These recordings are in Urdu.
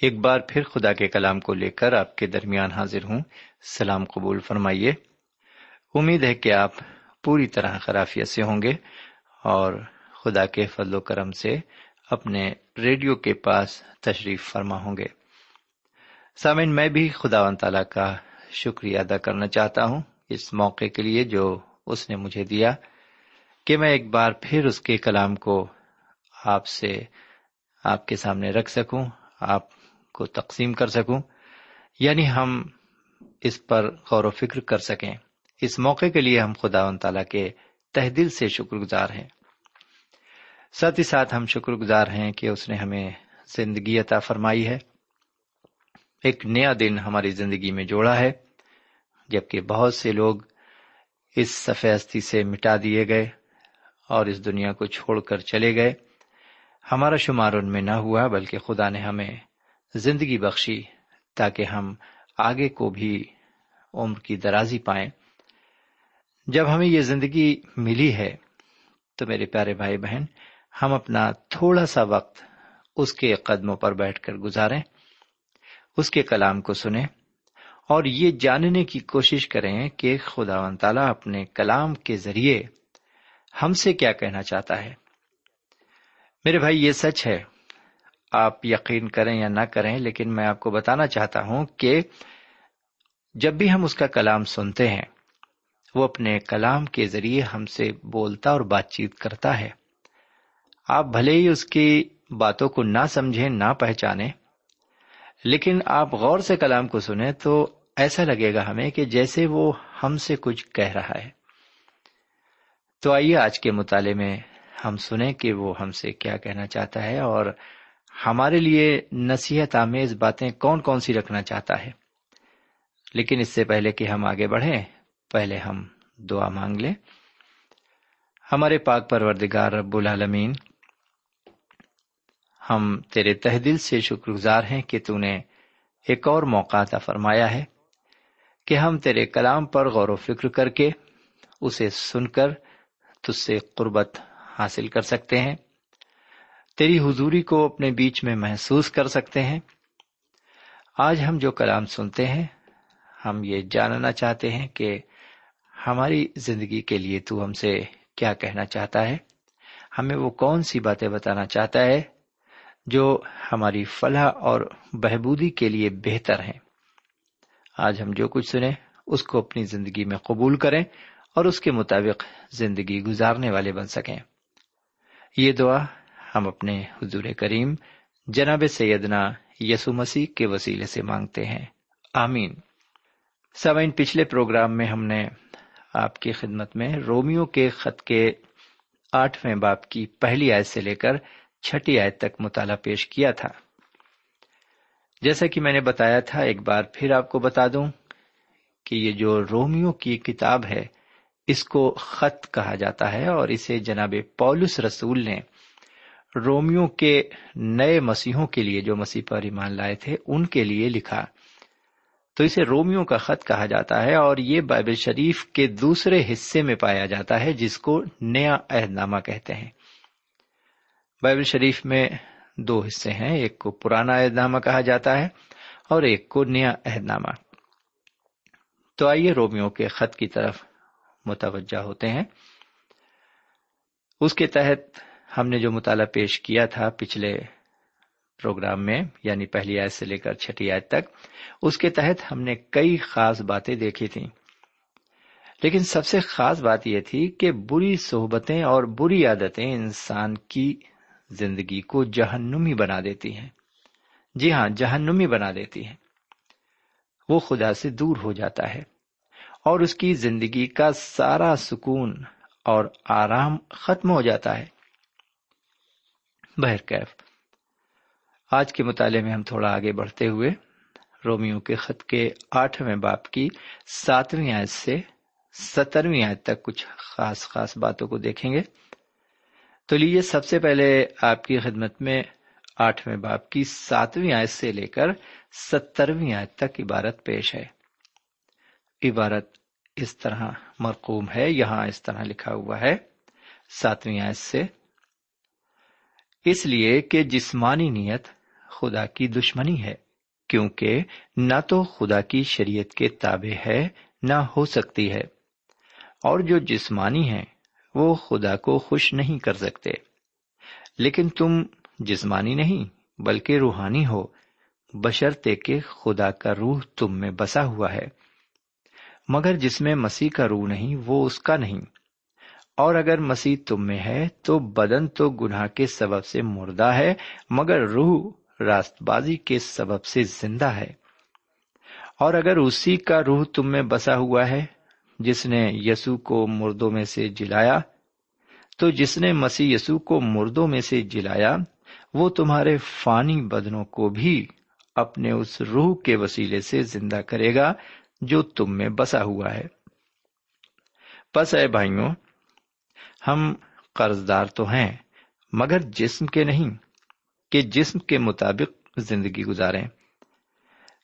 ایک بار پھر خدا کے کلام کو لے کر آپ کے درمیان حاضر ہوں۔ سلام قبول فرمائیے۔ امید ہے کہ آپ پوری طرح خرافیت سے ہوں گے اور خدا کے فضل و کرم سے اپنے ریڈیو کے پاس تشریف فرما ہوں گے۔ سامن میں بھی خدا و تعالی کا شکریہ ادا کرنا چاہتا ہوں۔ اس موقع کے لیے جو اس نے مجھے دیا کہ میں ایک بار پھر اس کے کلام کو آپ سے آپ کے سامنے رکھ سکوں۔ آپ کو تقسیم کر سکوں۔ یعنی ہم اس پر غور و فکر کر سکیں۔ اس موقع کے لیے ہم خدا و تعالی کے تہ دل سے شکر گزار ہیں۔ ساتھ ہی ساتھ ہم شکر گزار ہیں کہ اس نے ہمیں زندگی عطا فرمائی ہے۔ ایک نیا دن ہماری زندگی میں جوڑا ہے، جبکہ بہت سے لوگ اس سفیدی سے مٹا دیے گئے اور اس دنیا کو چھوڑ کر چلے گئے۔ ہمارا شمار ان میں نہ ہوا، بلکہ خدا نے ہمیں زندگی بخشی تاکہ ہم آگے کو بھی عمر کی درازی پائیں۔ جب ہمیں یہ زندگی ملی ہے تو میرے پیارے بھائی بہن، ہم اپنا تھوڑا سا وقت اس کے قدموں پر بیٹھ کر گزاریں، اس کے کلام کو سنیں اور یہ جاننے کی کوشش کریں کہ خدا و تعالیٰ اپنے کلام کے ذریعے ہم سے کیا کہنا چاہتا ہے۔ میرے بھائی، یہ سچ ہے۔ آپ یقین کریں یا نہ کریں، لیکن میں آپ کو بتانا چاہتا ہوں کہ جب بھی ہم اس کا کلام سنتے ہیں، وہ اپنے کلام کے ذریعے ہم سے بولتا اور بات چیت کرتا ہے۔ آپ بھلے ہی اس کی باتوں کو نہ سمجھیں، نہ پہچانے لیکن آپ غور سے کلام کو سنیں تو ایسا لگے گا ہمیں کہ جیسے وہ ہم سے کچھ کہہ رہا ہے۔ تو آئیے آج کے مطالعے میں ہم سنیں کہ وہ ہم سے کیا کہنا چاہتا ہے اور ہمارے لیے نصیحت آمیز باتیں کون کون سی رکھنا چاہتا ہے؟ لیکن اس سے پہلے کہ ہم آگے بڑھیں، پہلے ہم دعا مانگ لیں۔ ہمارے پاک پروردگار رب العالمین، ہم تیرے تہ دل سے شکر گزار ہیں کہ تو نے ایک اور موقع تھا فرمایا ہے کہ ہم تیرے کلام پر غور و فکر کر کے اسے سن کر تج سے قربت حاصل کر سکتے ہیں۔ تیری حضوری کو اپنے بیچ میں محسوس کر سکتے ہیں۔ آج ہم جو کلام سنتے ہیں، ہم یہ جاننا چاہتے ہیں کہ ہماری زندگی کے لیے تو ہم سے کیا کہنا چاہتا ہے۔ ہمیں وہ کون سی باتیں بتانا چاہتا ہے جو ہماری فلاح اور بہبودی کے لیے بہتر ہیں۔ آج ہم جو کچھ سنیں، اس کو اپنی زندگی میں قبول کریں اور اس کے مطابق زندگی گزارنے والے بن سکیں۔ یہ دعا ہم اپنے حضور کریم جناب سیدنا یسو مسیح کے وسیلے سے مانگتے ہیں۔ آمین۔ سوئن پچھلے پروگرام میں ہم نے آپ کی خدمت میں رومیو کے خط کے آٹھویں باپ کی پہلی آیت سے لے کر چھٹی آیت تک مطالعہ پیش کیا تھا۔ جیسا کہ میں نے بتایا تھا، ایک بار پھر آپ کو بتا دوں کہ یہ جو رومیو کی کتاب ہے، اس کو خط کہا جاتا ہے اور اسے جناب پولس رسول نے رومیو کے نئے مسیحوں کے لیے جو مسیح پر ایمان لائے تھے، ان کے لیے لکھا۔ تو اسے رومیو کا خط کہا جاتا ہے اور یہ بائبل شریف کے دوسرے حصے میں پایا جاتا ہے، جس کو نیا عہد نامہ کہتے ہیں۔ بائبل شریف میں دو حصے ہیں، ایک کو پرانا عہد نامہ کہا جاتا ہے اور ایک کو نیا عہد نامہ تو آئیے رومیو کے خط کی طرف متوجہ ہوتے ہیں۔ اس کے تحت ہم نے جو مطالعہ پیش کیا تھا پچھلے پروگرام میں یعنی پہلی آیت سے لے کر چھٹی آیت تک، اس کے تحت ہم نے کئی خاص باتیں دیکھی تھیں۔ لیکن سب سے خاص بات یہ تھی کہ بری صحبتیں اور بری عادتیں انسان کی زندگی کو جہنمی بنا دیتی ہیں۔ جی ہاں جہنمی بنا دیتی ہیں۔ وہ خدا سے دور ہو جاتا ہے اور اس کی زندگی کا سارا سکون اور آرام ختم ہو جاتا ہے۔ بہرکیف آج کے مطالعے میں ہم تھوڑا آگے بڑھتے ہوئے رومیو کے خط کے آٹھویں باپ کی ساتویں آیت سے سترویں آیت تک کچھ خاص خاص باتوں کو دیکھیں گے۔ تو لیے سب سے پہلے آپ کی خدمت میں آٹھویں باپ کی ساتویں آیت سے لے کر سترویں آیت تک عبارت پیش ہے۔ عبارت اس طرح مرقوم ہے، یہاں اس طرح لکھا ہوا ہے۔ ساتویں آیت سے اس لیے کہ جسمانی نیت خدا کی دشمنی ہے، کیونکہ نہ تو خدا کی شریعت کے تابع ہے، نہ ہو سکتی ہے۔ اور جو جسمانی ہے وہ خدا کو خوش نہیں کر سکتے۔ لیکن تم جسمانی نہیں، بلکہ روحانی ہو۔ بشرتے کہ خدا کا روح تم میں بسا ہوا ہے۔ مگر جس میں مسیح کا روح نہیں، وہ اس کا نہیں۔ اور اگر مسیح تم میں ہے تو بدن تو گناہ کے سبب سے مردہ ہے، مگر روح راست بازی کے سبب سے زندہ ہے۔ اور اگر اسی کا روح تم میں بسا ہوا ہے، جس نے یسو کو مردوں میں سے جلایا، تو جس نے مسیح یسو کو مردوں میں سے جلایا، وہ تمہارے فانی بدنوں کو بھی اپنے اس روح کے وسیلے سے زندہ کرے گا جو تم میں بسا ہوا ہے۔ پس اے بھائیوں ہم قرض دار تو ہیں، مگر جسم کے نہیں، کہ جسم کے مطابق زندگی گزاریں۔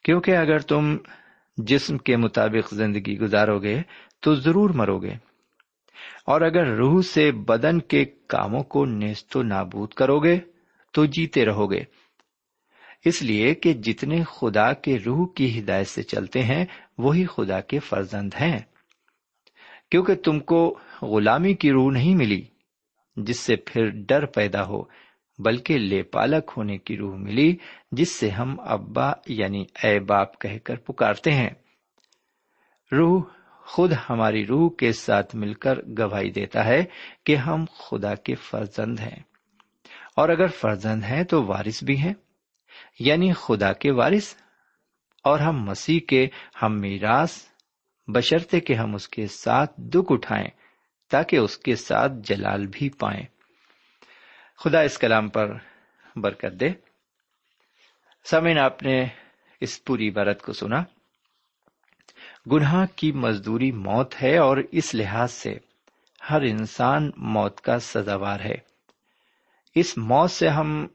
کیونکہ اگر تم جسم کے مطابق زندگی گزارو گے تو ضرور مرو گے اور اگر روح سے بدن کے کاموں کو نیست و نابود کرو گے تو جیتے رہو گے اس لیے کہ جتنے خدا کے روح کی ہدایت سے چلتے ہیں، وہی خدا کے فرزند ہیں۔ کیونکہ تم کو غلامی کی روح نہیں ملی، جس سے پھر ڈر پیدا ہو، بلکہ لے پالک ہونے کی روح ملی، جس سے ہم ابا یعنی اے باپ کہہ کر پکارتے ہیں۔ روح خود ہماری روح کے ساتھ مل کر گواہی دیتا ہے کہ ہم خدا کے فرزند ہیں۔ اور اگر فرزند ہیں تو وارث بھی ہیں یعنی خدا کے وارث۔ اور ہم مسیح کے، ہم میراث بشرتے کہ ہم اس کے ساتھ دکھ اٹھائیں تاکہ اس کے ساتھ جلال بھی پائیں۔ خدا اس کلام پر برکت دے۔ سمین آپ نے اس پوری عبارت کو سنا۔ گناہ کی مزدوری موت ہے اور اس لحاظ سے ہر انسان موت کا سزاوار ہے۔ اس موت سے ہم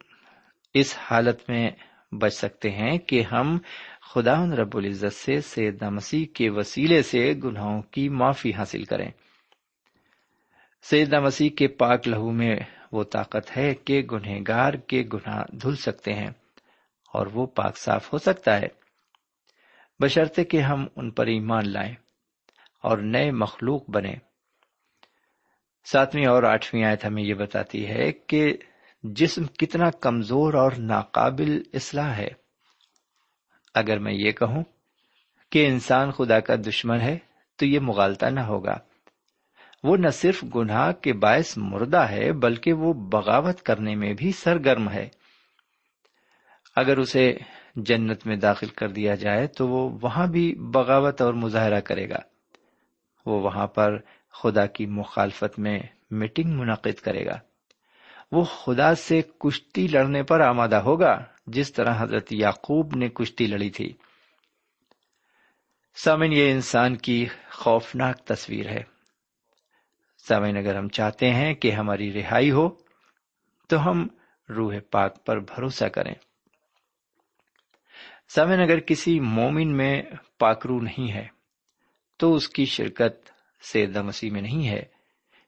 اس حالت میں بچ سکتے ہیں کہ ہم خدا رب العزت سے سید مسیح کے وسیلے سے گناہوں کی معافی حاصل کریں۔ سید مسیح کے پاک لہو میں وہ طاقت ہے کہ گنہ گار کے گناہ دھل سکتے ہیں اور وہ پاک صاف ہو سکتا ہے۔ بشرطے کہ ہم ان پر ایمان لائیں اور نئے مخلوق بنے ساتویں اور آٹھویں آیت ہمیں یہ بتاتی ہے کہ جسم کتنا کمزور اور ناقابل اصلاح ہے۔ اگر میں یہ کہوں کہ انسان خدا کا دشمن ہے، تو یہ مغالتا نہ ہوگا۔ وہ نہ صرف گناہ کے باعث مردہ ہے، بلکہ وہ بغاوت کرنے میں بھی سرگرم ہے۔ اگر اسے جنت میں داخل کر دیا جائے، تو وہ وہاں بھی بغاوت اور مظاہرہ کرے گا۔ وہ وہاں پر خدا کی مخالفت میں میٹنگ منعقد کرے گا۔ وہ خدا سے کشتی لڑنے پر آمادہ ہوگا۔ جس طرح حضرت یعقوب نے کشتی لڑی تھی۔ سامن یہ انسان کی خوفناک تصویر ہے۔ سامن اگر ہم چاہتے ہیں کہ ہماری رہائی ہو، تو ہم روح پاک پر بھروسہ کریں۔ سمن اگر کسی مومن میں پاکرو نہیں ہے، تو اس کی شرکت سیدہ مسیح میں نہیں ہے،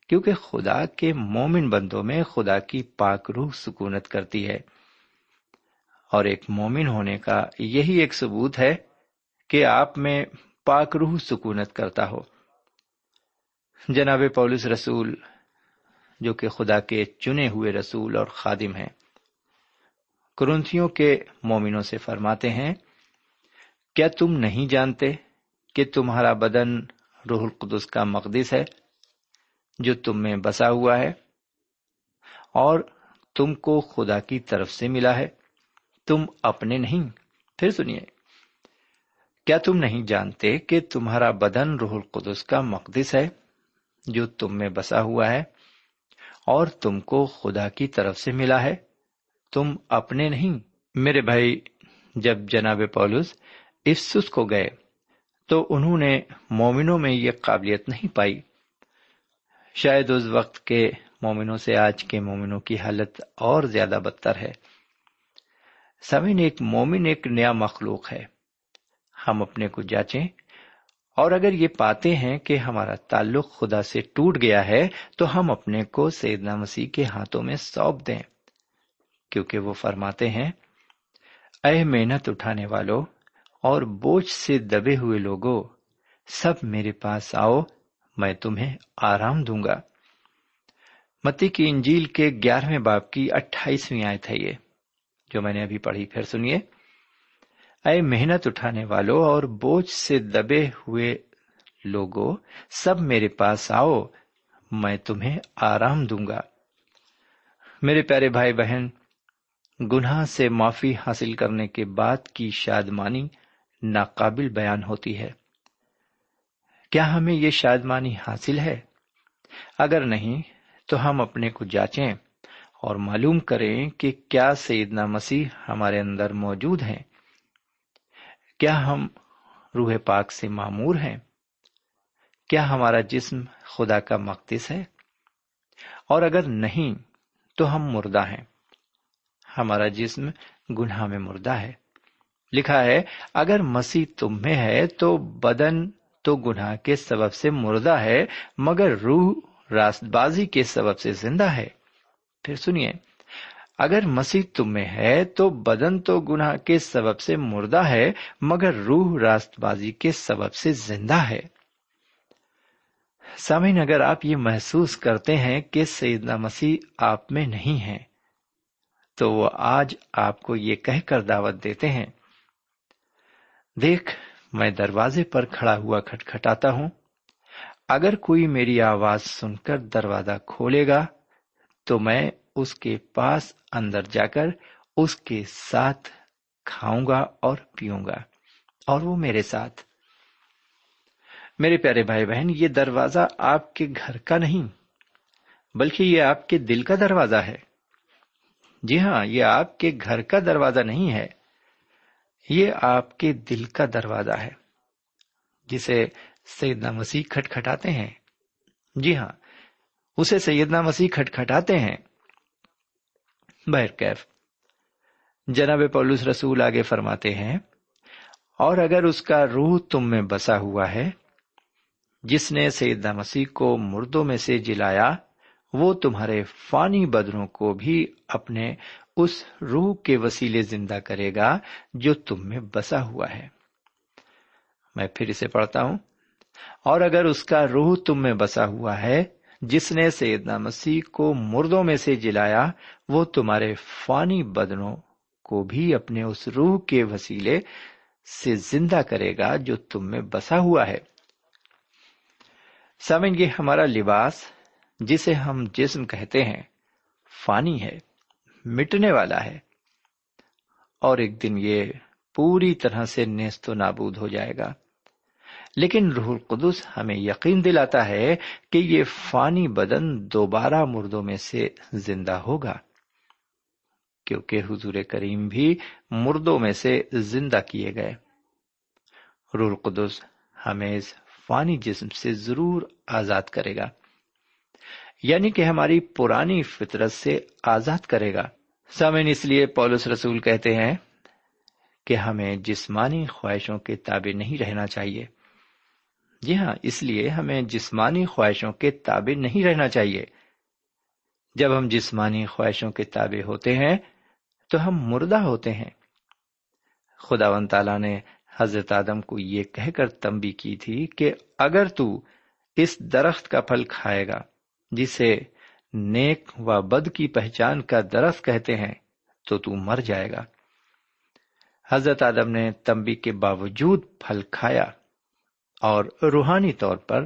کیونکہ خدا کے مومن بندوں میں خدا کی پاک روح سکونت کرتی ہے۔ اور ایک مومن ہونے کا یہی ایک ثبوت ہے کہ آپ میں پاک روح سکونت کرتا ہو۔ جناب پولس رسول، جو کہ خدا کے چنے ہوئے رسول اور خادم ہیں، کرنتھیوں کے مومنوں سے فرماتے ہیں، کیا تم نہیں جانتے کہ تمہارا بدن روح القدس کا مقدس ہے، جو تم میں بسا ہوا ہے، اور تم کو خدا کی طرف سے ملا ہے؟ تم اپنے نہیں۔ پھر سنیے، کیا تم نہیں جانتے کہ تمہارا بدن روح القدس کا مقدس ہے، جو تم میں بسا ہوا ہے، اور تم کو خدا کی طرف سے ملا ہے؟ تم اپنے نہیں۔ میرے بھائی، جب جناب پولس افسس کو گئے، تو انہوں نے مومنوں میں یہ قابلیت نہیں پائی۔ شاید اس وقت کے مومنوں سے آج کے مومنوں کی حالت اور زیادہ بدتر ہے۔ سمین ایک مومن ایک نیا مخلوق ہے۔ ہم اپنے کو جانچیں۔ اور اگر یہ پاتے ہیں کہ ہمارا تعلق خدا سے ٹوٹ گیا ہے، تو ہم اپنے کو سیدنا مسیح کے ہاتھوں میں سونپ دیں۔ کیونکہ وہ فرماتے ہیں، اے محنت اٹھانے والوں اور بوجھ سے دبے ہوئے لوگوں سب میرے پاس آؤ، میں تمہیں آرام دوں گا۔ متی کی انجیل کے گیارہویں باپ کی اٹھائیسویں آئے تھے یہ۔ جو میں نے ابھی پڑھی، پھر سنیے۔ اے محنت اٹھانے والوں اور بوجھ سے دبے ہوئے لوگوں سب میرے پاس آؤ، میں تمہیں آرام دوں گا۔ میرے پیارے بھائی بہن، گناہ سے معافی حاصل کرنے کے بعد کی شادمانی ناقابل بیان ہوتی ہے۔ کیا ہمیں یہ شادمانی حاصل ہے؟ اگر نہیں، تو ہم اپنے کو جانچیں۔ اور معلوم کریں کہ کیا سیدنا مسیح ہمارے اندر موجود ہیں۔ کیا ہم روح پاک سے معمور ہیں؟ کیا ہمارا جسم خدا کا مقدس ہے؟ اور اگر نہیں، تو ہم مردہ ہیں۔ ہمارا جسم گناہ میں مردہ ہے۔ لکھا ہے، اگر مسیح تم میں ہے، تو بدن تو گناہ کے سبب سے مردہ ہے، مگر روح راست بازی کے سبب سے زندہ ہے۔ پھر سنیے، اگر مسیح تم میں ہے تو بدن تو گناہ کے سبب سے مردہ ہے، مگر روح راست بازی کے سبب سے زندہ ہے۔ سامعین، اگر آپ یہ محسوس کرتے ہیں کہ سیدنا مسیح آپ میں نہیں ہے تو وہ آج آپ کو یہ کہہ کر دعوت دیتے ہیں، دیکھ، میں دروازے پر کھڑا ہوا کھٹکھٹاتا ہوں، اگر کوئی میری آواز سن کر دروازہ کھولے گا تو میں اس کے پاس اندر جا کر اس کے ساتھ کھاؤں گا اور پیوں گا، اور وہ میرے ساتھ۔ میرے پیارے بھائی بہن، یہ دروازہ آپ کے گھر کا نہیں، بلکہ یہ آپ کے دل کا دروازہ ہے۔ جی ہاں یہ آپ کے گھر کا دروازہ نہیں ہے، یہ آپ کے دل کا دروازہ ہے، جسے سیدنا مسیح کھٹکھٹاتے ہیں۔ جی ہاں اسے سیدنا مسیح کھٹکھٹاتے ہیں۔ کیف۔ جناب پولس رسول آگے فرماتے ہیں، اور اگر اس کا روح تم میں بسا ہوا ہے، جس نے سیدنا مسیح کو مردوں میں سے جلایا، وہ تمہارے فانی بدروں کو بھی اپنے اس روح کے وسیلے زندہ کرے گا جو تم میں بسا ہوا ہے۔ میں پھر اسے پڑھتا ہوں۔ اور اگر اس کا روح تم میں بسا ہوا ہے جس نے سیدنا مسیح کو مردوں میں سے جلایا، وہ تمہارے فانی بدنوں کو بھی اپنے اس روح کے وسیلے سے زندہ کرے گا جو تم میں بسا ہوا ہے۔ سمجھ یہ ہمارا لباس جسے ہم جسم کہتے ہیں، فانی ہے، مٹنے والا ہے۔ اور ایک دن یہ پوری طرح سے نیست و نابود ہو جائے گا۔ لیکن روح القدس ہمیں یقین دلاتا ہے کہ یہ فانی بدن دوبارہ مردوں میں سے زندہ ہوگا، کیونکہ حضور کریم بھی مردوں میں سے زندہ کیے گئے۔ روح القدس ہمیں اس فانی جسم سے ضرور آزاد کرے گا یعنی کہ ہماری پرانی فطرت سے آزاد کرے گا۔ سامن اس لیے پولس رسول کہتے ہیں کہ ہمیں جسمانی خواہشوں کے تابع نہیں رہنا چاہیے۔ جی ہاں اس لیے ہمیں جسمانی خواہشوں کے تابع نہیں رہنا چاہیے۔ جب ہم جسمانی خواہشوں کے تابع ہوتے ہیں، تو ہم مردہ ہوتے ہیں۔ خدا و تعالی نے حضرت آدم کو یہ کہہ کر تمبی کی تھی کہ اگر تو اس درخت کا پھل کھائے گا، جسے نیک و بد کی پہچان کا درخت کہتے ہیں، تو تو مر جائے گا۔ حضرت آدم نے تمبی کے باوجود پھل کھایا۔ اور روحانی طور پر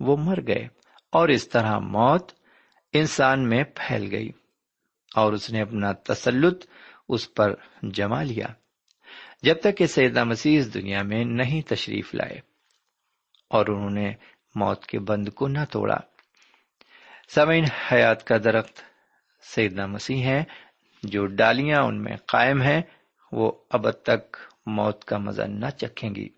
وہ مر گئے اور اس طرح موت انسان میں پھیل گئی اور اس نے اپنا تسلط اس پر جما لیا جب تک کہ سیدہ مسیح اس دنیا میں نہیں تشریف لائے اور انہوں نے موت کے بند کو نہ توڑا۔ سمین حیات کا درخت سیدنا مسیح ہے جو ڈالیاں ان میں قائم ہیں، وہ اب تک موت کا مزہ نہ چکھیں گی۔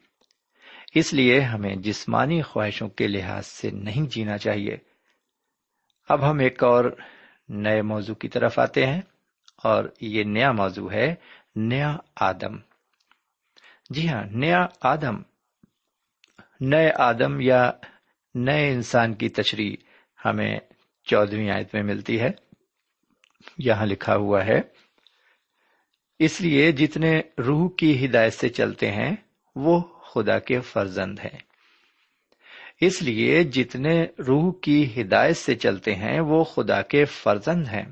اس لیے ہمیں جسمانی خواہشوں کے لحاظ سے نہیں جینا چاہیے۔ اب ہم ایک اور نئے موضوع کی طرف آتے ہیں اور یہ نیا موضوع ہے نیا آدم۔ جی ہاں نیا آدم۔ نئے آدم یا نئے انسان کی تشریح ہمیں چودہویں آیت میں ملتی ہے۔ یہاں لکھا ہوا ہے، اس لیے جتنے روح کی ہدایت سے چلتے ہیں، وہ خدا کے فرزند ہیں۔ اس لیے جتنے روح کی ہدایت سے چلتے ہیں، وہ خدا کے فرزند ہیں۔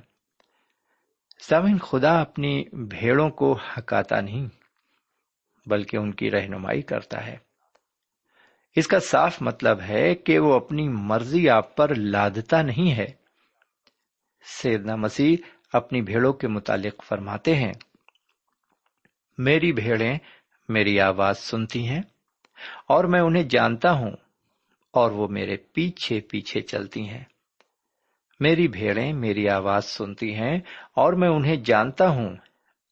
سامن خدا اپنی بھیڑوں کو ہکاتا نہیں، بلکہ ان کی رہنمائی کرتا ہے۔ اس کا صاف مطلب ہے کہ وہ اپنی مرضی آپ پر لادتا نہیں ہے۔ سیدنا مسیح اپنی بھیڑوں کے متعلق فرماتے ہیں، میری بھیڑیں میری آواز سنتی ہیں اور میں انہیں جانتا ہوں اور وہ میرے پیچھے پیچھے چلتی ہیں۔ میری بھیڑیں میری آواز سنتی ہیں اور میں انہیں جانتا ہوں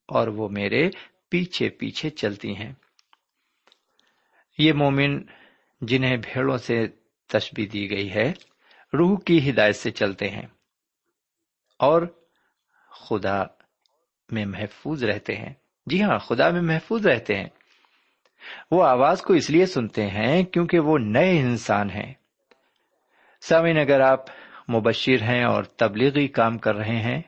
اور وہ میرے پیچھے پیچھے چلتی ہیں۔ یہ مومن جنہیں بھیڑوں سے تشبی دی گئی ہے، روح کی ہدایت سے چلتے ہیں اور خدا میں محفوظ رہتے ہیں۔ جی ہاں خدا میں محفوظ رہتے ہیں۔ وہ آواز کو اس لیے سنتے ہیں کیونکہ وہ نئے انسان ہیں۔ سامعین، اگر آپ مبشر ہیں اور تبلیغی کام کر رہے ہیں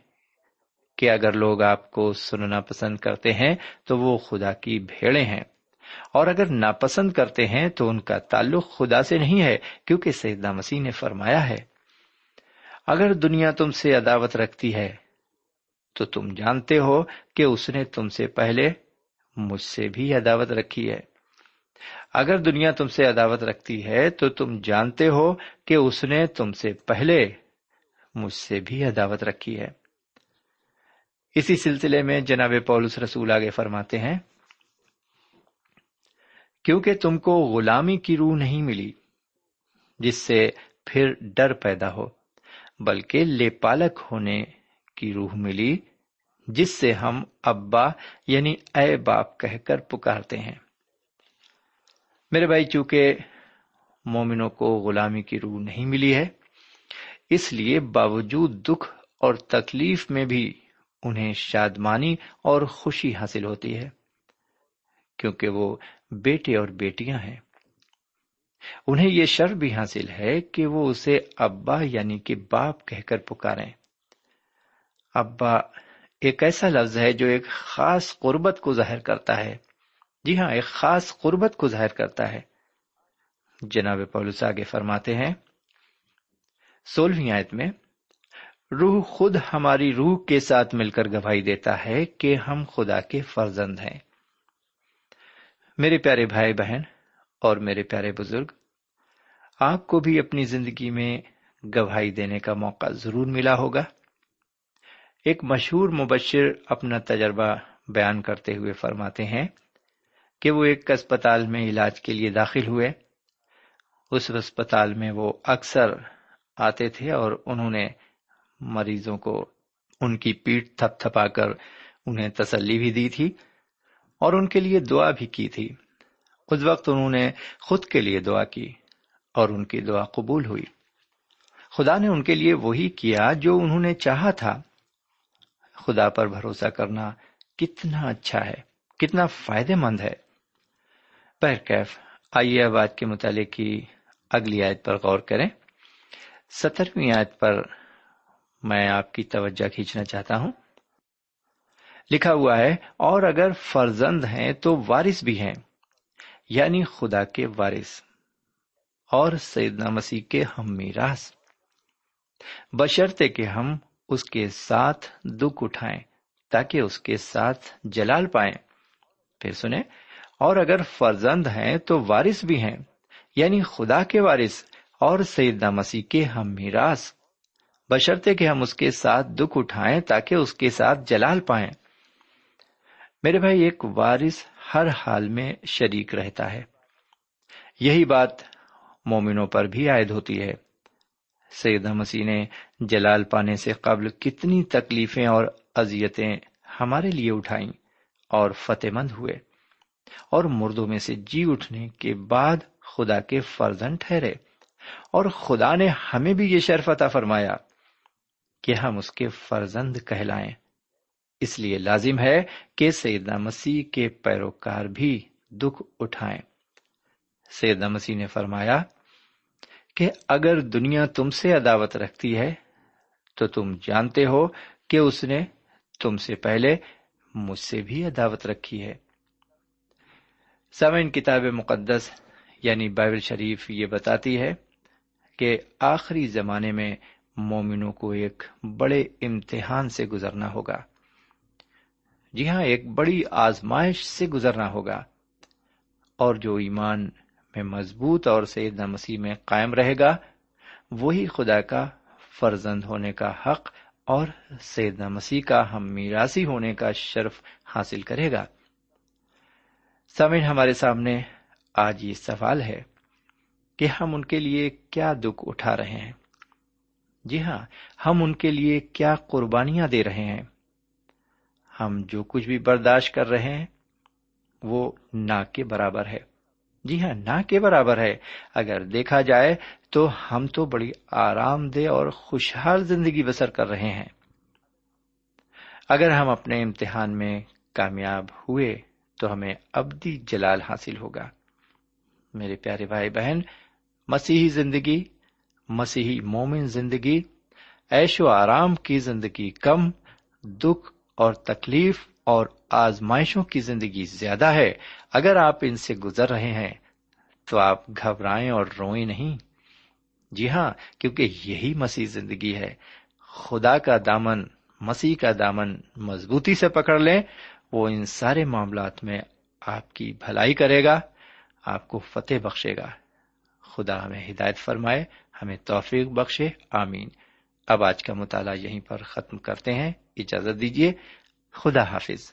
کہ اگر لوگ آپ کو سننا پسند کرتے ہیں تو وہ خدا کی بھیڑے ہیں۔ اور اگر ناپسند کرتے ہیں تو ان کا تعلق خدا سے نہیں ہے، کیونکہ سیدنا مسیح نے فرمایا ہے، اگر دنیا تم سے عداوت رکھتی ہے تو تم جانتے ہو کہ اس نے تم سے پہلے مجھ سے بھی عداوت رکھی ہے۔ اگر دنیا تم سے عداوت رکھتی ہے تو تم جانتے ہو کہ اس نے تم سے پہلے مجھ سے بھی عداوت رکھی ہے۔ اسی سلسلے میں جناب پولس رسول آگے فرماتے ہیں، کیونکہ تم کو غلامی کی روح نہیں ملی، جس سے پھر ڈر پیدا ہو، بلکہ لے پالک ہونے کی روح ملی۔ جس سے ہم ابا یعنی اے باپ کہہ کر پکارتے ہیں۔ میرے بھائی، چونکہ مومنوں کو غلامی کی روح نہیں ملی ہے، اس لیے باوجود دکھ اور تکلیف میں بھی انہیں شادمانی اور خوشی حاصل ہوتی ہے، کیونکہ وہ بیٹے اور بیٹیاں ہیں۔ انہیں یہ شر بھی حاصل ہے کہ وہ اسے ابا یعنی کہ باپ کہہ کر پکارے ابا ایک ایسا لفظ ہے جو ایک خاص قربت کو ظاہر کرتا ہے۔ جی ہاں ایک خاص قربت کو ظاہر کرتا ہے۔ جناب پولس آگے فرماتے ہیں، سولہویں آیت میں، روح خود ہماری روح کے ساتھ مل کر گواہی دیتا ہے کہ ہم خدا کے فرزند ہیں۔ میرے پیارے بھائی بہن اور میرے پیارے بزرگ، آپ کو بھی اپنی زندگی میں گواہی دینے کا موقع ضرور ملا ہوگا۔ ایک مشہور مبشر اپنا تجربہ بیان کرتے ہوئے فرماتے ہیں کہ وہ ایک اسپتال میں علاج کے لیے داخل ہوئے۔ اس اسپتال میں وہ اکثر آتے تھے اور انہوں نے مریضوں کو ان کی پیٹ تھپ تھپا کر انہیں تسلی بھی دی تھی اور ان کے لیے دعا بھی کی تھی۔ اس وقت انہوں نے خود کے لیے دعا کی اور ان کی دعا قبول ہوئی۔ خدا نے ان کے لیے وہی کیا جو انہوں نے چاہا تھا۔ خدا پر بھروسہ کرنا کتنا اچھا ہے، کتنا فائدے مند ہے۔ کیف، آئیے اب آج کے مطالعے کی اگلی آیت پر غور کریں۔ سترویں آیت پر میں آپ کی توجہ کھینچنا چاہتا ہوں۔ لکھا ہوا ہے، اور اگر فرزند ہیں تو وارث بھی ہیں یعنی خدا کے وارث، اور سیدنا مسیح کے ہم میراث بشرتے کہ ہم اس کے ساتھ دکھ اٹھائیں تاکہ اس کے ساتھ جلال پائیں۔ پھر سنیں، اور اگر فرزند ہیں تو وارث بھی ہیں یعنی خدا کے وارث اور سیدنا مسیح کے ہم میراث۔ بشرتے کہ ہم اس کے ساتھ دکھ اٹھائیں تاکہ اس کے ساتھ جلال پائیں۔ میرے بھائی، ایک وارث ہر حال میں شریک رہتا ہے۔ یہی بات مومنوں پر بھی عائد ہوتی ہے۔ سید مسیح نے جلال پانے سے قبل کتنی تکلیفیں اور اذیتیں ہمارے لیے اٹھائیں اور فتح مند ہوئے اور مردوں میں سے جی اٹھنے کے بعد خدا کے فرزن ٹھہرے اور خدا نے ہمیں بھی یہ شرف عطا فرمایا کہ ہم اس کے فرزند کہلائیں۔ اس لیے لازم ہے کہ سیدنا مسیح کے پیروکار بھی دکھ اٹھائیں۔ سیدنا مسیح نے فرمایا کہ اگر دنیا تم سے عداوت رکھتی ہے، تو تم جانتے ہو کہ اس نے تم سے پہلے مجھ سے بھی عداوت رکھی ہے۔ سمعین کتاب مقدس یعنی بائبل شریف یہ بتاتی ہے کہ آخری زمانے میں مومنوں کو ایک بڑے امتحان سے گزرنا ہوگا۔ جی ہاں ایک بڑی آزمائش سے گزرنا ہوگا۔ اور جو ایمان میں مضبوط اور سیدنا مسیح میں قائم رہے گا، وہی خدا کا فرزند ہونے کا حق اور سیدنا مسیح کا ہم میراسی ہونے کا شرف حاصل کرے گا۔ سمن ہمارے سامنے آج یہ سوال ہے کہ ہم ان کے لیے کیا دکھ اٹھا رہے ہیں؟ جی ہاں ہم ان کے لیے کیا قربانیاں دے رہے ہیں؟ ہم جو کچھ بھی برداشت کر رہے ہیں، وہ نہ کے برابر ہے۔ جی ہاں نہ کے برابر ہے۔ اگر دیکھا جائے تو ہم تو بڑی آرام دہ اور خوشحال زندگی بسر کر رہے ہیں۔ اگر ہم اپنے امتحان میں کامیاب ہوئے تو ہمیں ابدی جلال حاصل ہوگا۔ میرے پیارے بھائی بہن، مسیحی زندگی، مسیحی مومن زندگی ایش و آرام کی زندگی کم، دکھ اور تکلیف اور آزمائشوں کی زندگی زیادہ ہے۔ اگر آپ ان سے گزر رہے ہیں، تو آپ گھبرائیں اور روئیں نہیں۔ جی ہاں کیونکہ یہی مسیح زندگی ہے۔ خدا کا دامن، مسیح کا دامن مضبوطی سے پکڑ لیں، وہ ان سارے معاملات میں آپ کی بھلائی کرے گا، آپ کو فتح بخشے گا۔ خدا ہمیں ہدایت فرمائے، ہمیں توفیق بخشے، آمین۔ اب آج کا مطالعہ یہیں پر ختم کرتے ہیں۔ اجازت دیجیے خدا حافظ۔